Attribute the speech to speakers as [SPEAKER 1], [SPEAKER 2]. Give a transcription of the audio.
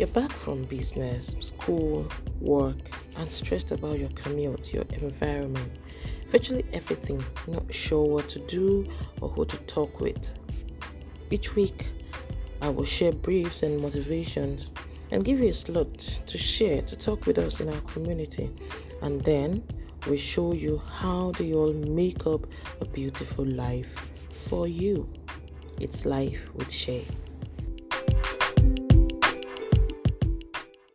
[SPEAKER 1] You're back from business, school, work, and stressed about your commute, your environment, virtually everything, not sure what to do or who to talk with. Each week, I will share briefs and motivations and give you a slot to share, to talk with us in our community. And then we show you how do you all make up a beautiful life for you. It's life with Shay.